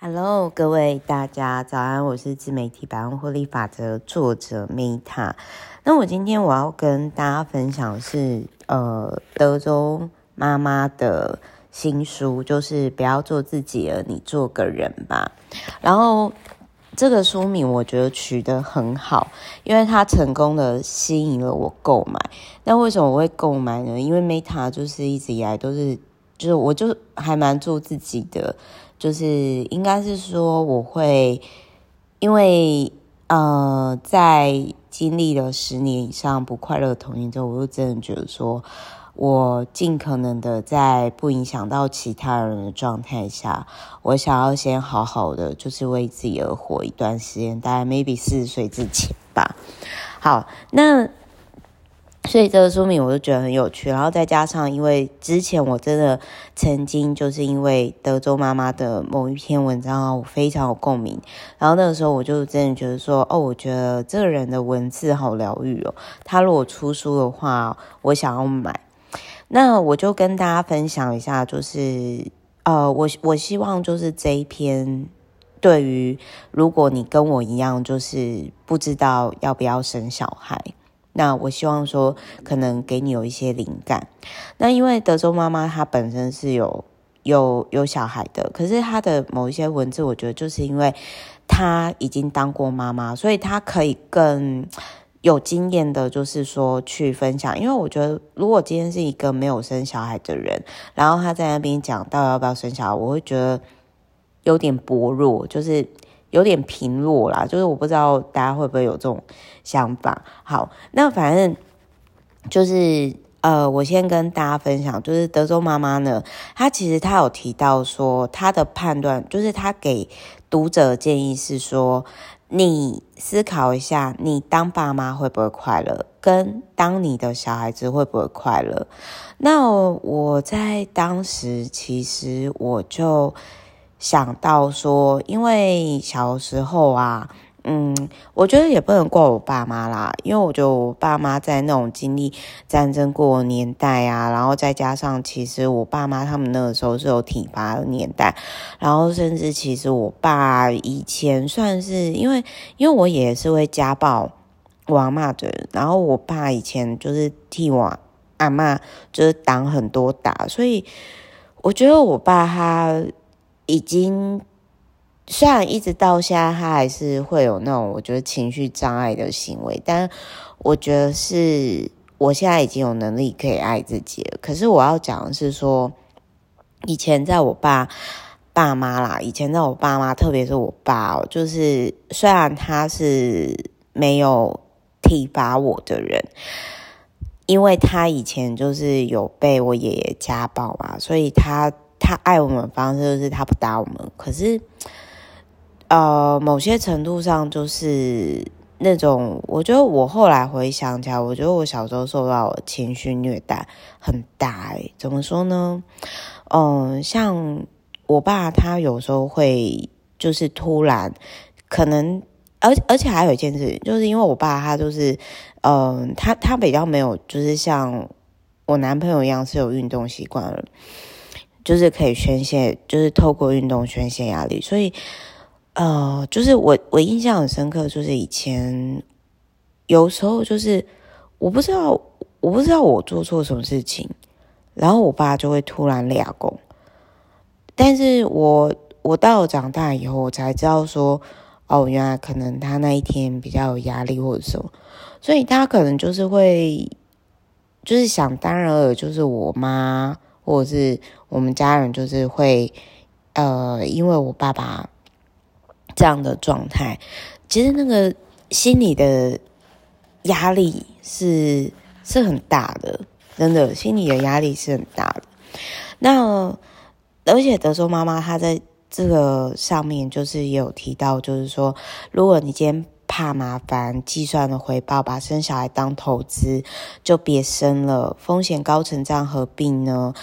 Hello，各位大家早安，我是自媒体百万获利法则作者 Meta。那我今天我要跟大家分享的是呃德州妈妈的新书，就是不要做自己了，你做个人吧。然后这个书名我觉得取得很好，因为它成功的吸引了我购买。那为什么我会购买呢？因为 Meta 就是一直以来都是，就是我就还蛮做自己的。就是应该是说，我会因为呃，在经历了十年以上不快乐的童年之后，我就真的觉得说，我尽可能的在不影响到其他人的状态下，我想要先好好的，就是为自己而活一段时间，大概 maybe 四十岁之前吧。好，那。所以这个书名我就觉得很有趣，然后再加上，因为之前我真的曾经就是因为德州妈妈的某一篇文章啊，我非常有共鸣，然后那个时候我就真的觉得说，哦，我觉得这个人的文字好疗愈哦，他如果出书的话，我想要买。那我就跟大家分享一下，就是呃，我我希望就是这一篇，对于如果你跟我一样，就是不知道要不要生小孩。那我希望说，可能给你有一些灵感。那因为德州妈妈她本身是有有有小孩的，可是她的某一些文字，我觉得就是因为她已经当过妈妈，所以她可以更有经验的，就是说去分享。因为我觉得，如果今天是一个没有生小孩的人，然后他在那边讲到要不要生小孩，我会觉得有点薄弱，就是。有点贫弱啦，就是我不知道大家会不会有这种想法。好，那反正就是呃，我先跟大家分享，就是德州妈妈呢，她其实她有提到说，她的判断就是她给读者的建议是说，你思考一下，你当爸妈会不会快乐，跟当你的小孩子会不会快乐。那我在当时其实我就。想到说，因为小时候啊，嗯，我觉得也不能怪我爸妈啦，因为我觉得我爸妈在那种经历战争过年代啊，然后再加上其实我爸妈他们那个时候是有体罚的年代，然后甚至其实我爸以前算是因为因为我也是会家暴我阿嬷的，然后我爸以前就是替我阿嬷就是挡很多打，所以我觉得我爸他。已经，虽然一直到现在，他还是会有那种我觉得情绪障碍的行为，但我觉得是我现在已经有能力可以爱自己了。可是我要讲的是说，以前在我爸爸妈啦，以前在我爸妈，特别是我爸哦，就是虽然他是没有体罚我的人，因为他以前就是有被我爷爷家暴嘛，所以他。他爱我们的方式就是他不打我们，可是，呃，某些程度上就是那种，我觉得我后来回想起来，我觉得我小时候受到情绪虐待很大。诶，怎么说呢？嗯、像我爸他有时候会就是突然，可能，而而且还有一件事，就是因为我爸他就是，嗯、呃，他他比较没有，就是像我男朋友一样是有运动习惯了。就是可以宣泄，就是透过运动宣泄压力，所以，呃，就是我我印象很深刻，就是以前有时候就是我不知道我不知道我做错什么事情，然后我爸就会突然俩工，但是我我到了长大以后，我才知道说，哦，原来可能他那一天比较有压力或者什么，所以他可能就是会就是想当然了，就是我妈。或者是我们家人就是会，呃，因为我爸爸这样的状态，其实那个心理的压力是是很大的，真的，心理的压力是很大的。那而且德州妈妈她在这个上面就是有提到，就是说，如果你今天。怕麻烦，计算的回报，把生小孩当投资，就别生了。风险高成这样何必呢？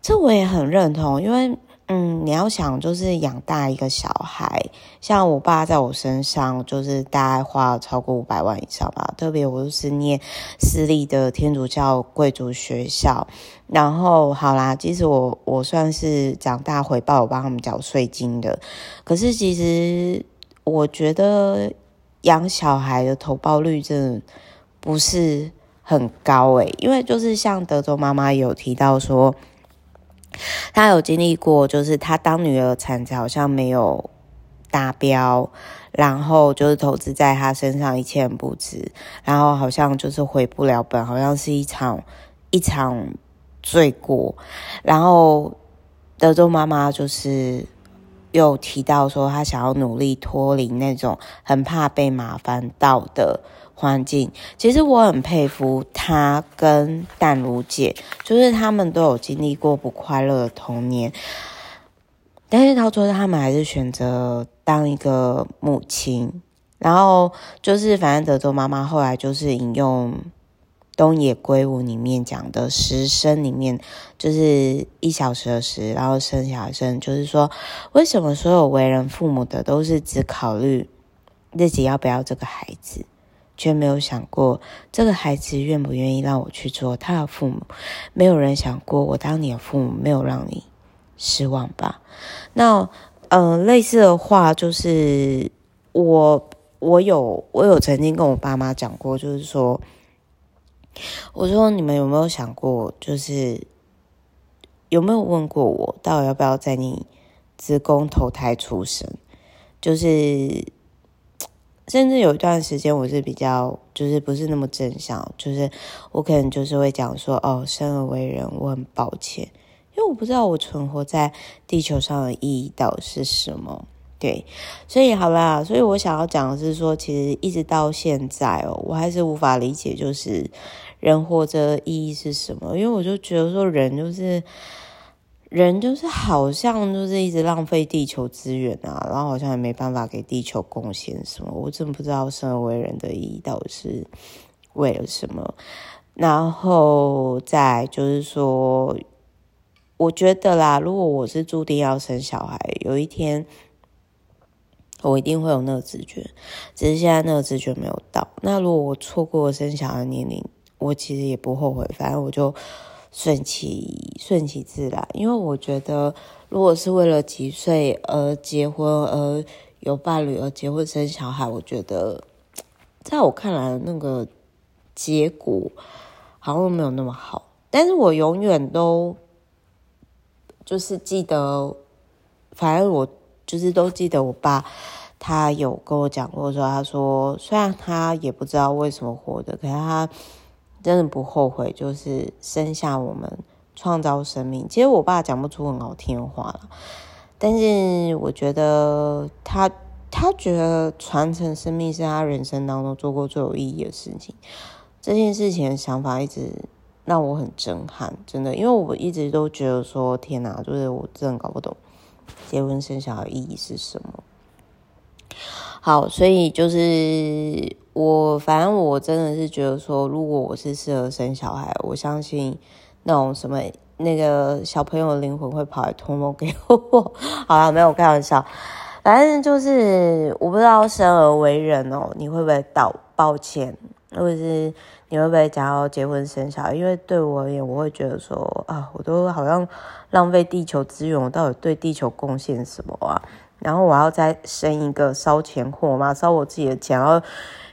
这我也很认同，因为嗯，你要想，就是养大一个小孩，像我爸在我身上，就是大概花了超过五百万以上吧。特别我是念私立的天主教贵族学校，然后好啦，其实我我算是长大回报，我帮他们缴税金的。可是其实我觉得养小孩的投报率真的不是很高诶，因为就是像德州妈妈有提到说。她有经历过，就是她当女儿产子好像没有达标，然后就是投资在她身上一钱不值，然后好像就是回不了本，好像是一场一场罪过。然后德州妈妈就是又提到说，他想要努力脱离那种很怕被麻烦到的。环境，其实我很佩服他跟淡如姐，就是他们都有经历过不快乐的童年，但是到最后他们还是选择当一个母亲。然后就是，反正德州妈妈后来就是引用东野圭吾里面讲的十声里面，就是一小时的时，然后生小孩生，就是说，为什么所有为人父母的都是只考虑自己要不要这个孩子？却没有想过这个孩子愿不愿意让我去做他的父母，没有人想过我当你的父母没有让你失望吧？那呃，类似的话就是我我有我有曾经跟我爸妈讲过，就是说，我说你们有没有想过，就是有没有问过我，到底要不要在你子宫投胎出生？就是。甚至有一段时间，我是比较就是不是那么正向，就是我可能就是会讲说，哦，生而为人，我很抱歉，因为我不知道我存活在地球上的意义到底是什么。对，所以好啦，所以我想要讲的是说，其实一直到现在哦，我还是无法理解，就是人活着意义是什么，因为我就觉得说，人就是。人就是好像就是一直浪费地球资源啊，然后好像也没办法给地球贡献什么。我真不知道生而为人的意义到底是为了什么。然后再就是说，我觉得啦，如果我是注定要生小孩，有一天我一定会有那个直觉，只是现在那个直觉没有到。那如果我错过生小孩年龄，我其实也不后悔，反正我就。顺其顺其自然，因为我觉得，如果是为了几岁而结婚，而有伴侣而结婚生小孩，我觉得，在我看来，那个结果好像没有那么好。但是我永远都就是记得，反正我就是都记得我爸，他有跟我讲过说，他说虽然他也不知道为什么活的，可是他。真的不后悔，就是生下我们，创造生命。其实我爸讲不出很好听的话了，但是我觉得他他觉得传承生命是他人生当中做过最有意义的事情。这件事情的想法一直让我很震撼，真的，因为我一直都觉得说天哪，就是我真的搞不懂结婚生小孩意义是什么。好，所以就是。我反正我真的是觉得说，如果我是适合生小孩，我相信那种什么那个小朋友的灵魂会跑来托梦给我。好了，没有开玩笑，反正就是我不知道生而为人哦，你会不会道抱歉，或者是你会不会想要结婚生小孩？因为对我而言，我会觉得说啊，我都好像浪费地球资源，我到底对地球贡献什么啊？然后我要再生一个烧钱货吗？烧我自己的钱，然后。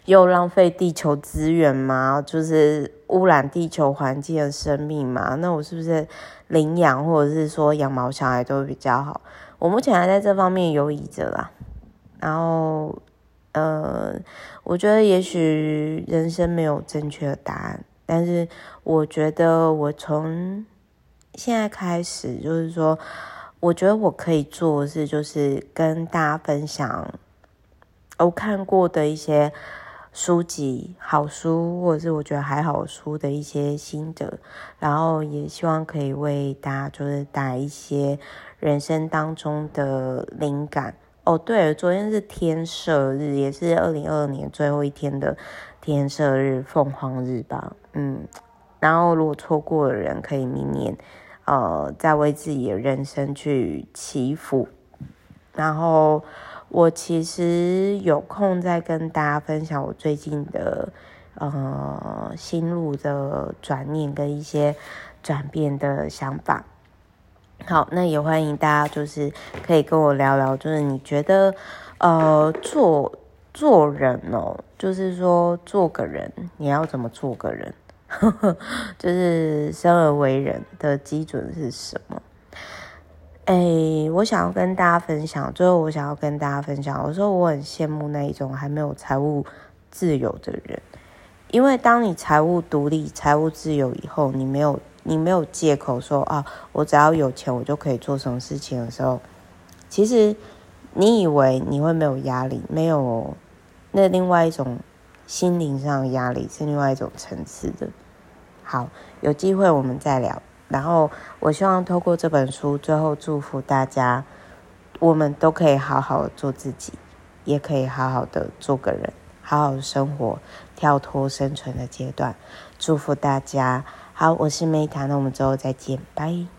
又浪费地球资源吗？就是污染地球环境的生命吗？那我是不是领养或者是说养毛小孩都会比较好？我目前还在这方面犹豫着啦。然后，呃，我觉得也许人生没有正确的答案，但是我觉得我从现在开始，就是说，我觉得我可以做的是，就是跟大家分享我看过的一些。书籍、好书，或者是我觉得还好书的一些心得，然后也希望可以为大家就是带一些人生当中的灵感。哦，对，昨天是天赦日，也是二零二二年最后一天的天赦日，凤凰日吧？嗯，然后如果错过的人，可以明年呃，再为自己的人生去祈福。然后我其实有空再跟大家分享我最近的呃心路的转念跟一些转变的想法。好，那也欢迎大家就是可以跟我聊聊，就是你觉得呃做做人哦，就是说做个人，你要怎么做个人？就是生而为人的基准是什么？哎，我想要跟大家分享，最后我想要跟大家分享，我说我很羡慕那一种还没有财务自由的人，因为当你财务独立、财务自由以后，你没有你没有借口说啊，我只要有钱我就可以做什么事情的时候，其实你以为你会没有压力，没有那另外一种。心灵上的压力是另外一种层次的。好，有机会我们再聊。然后，我希望透过这本书，最后祝福大家，我们都可以好好的做自己，也可以好好的做个人，好好生活，跳脱生存的阶段。祝福大家。好，我是梅塔那我们之后再见，拜。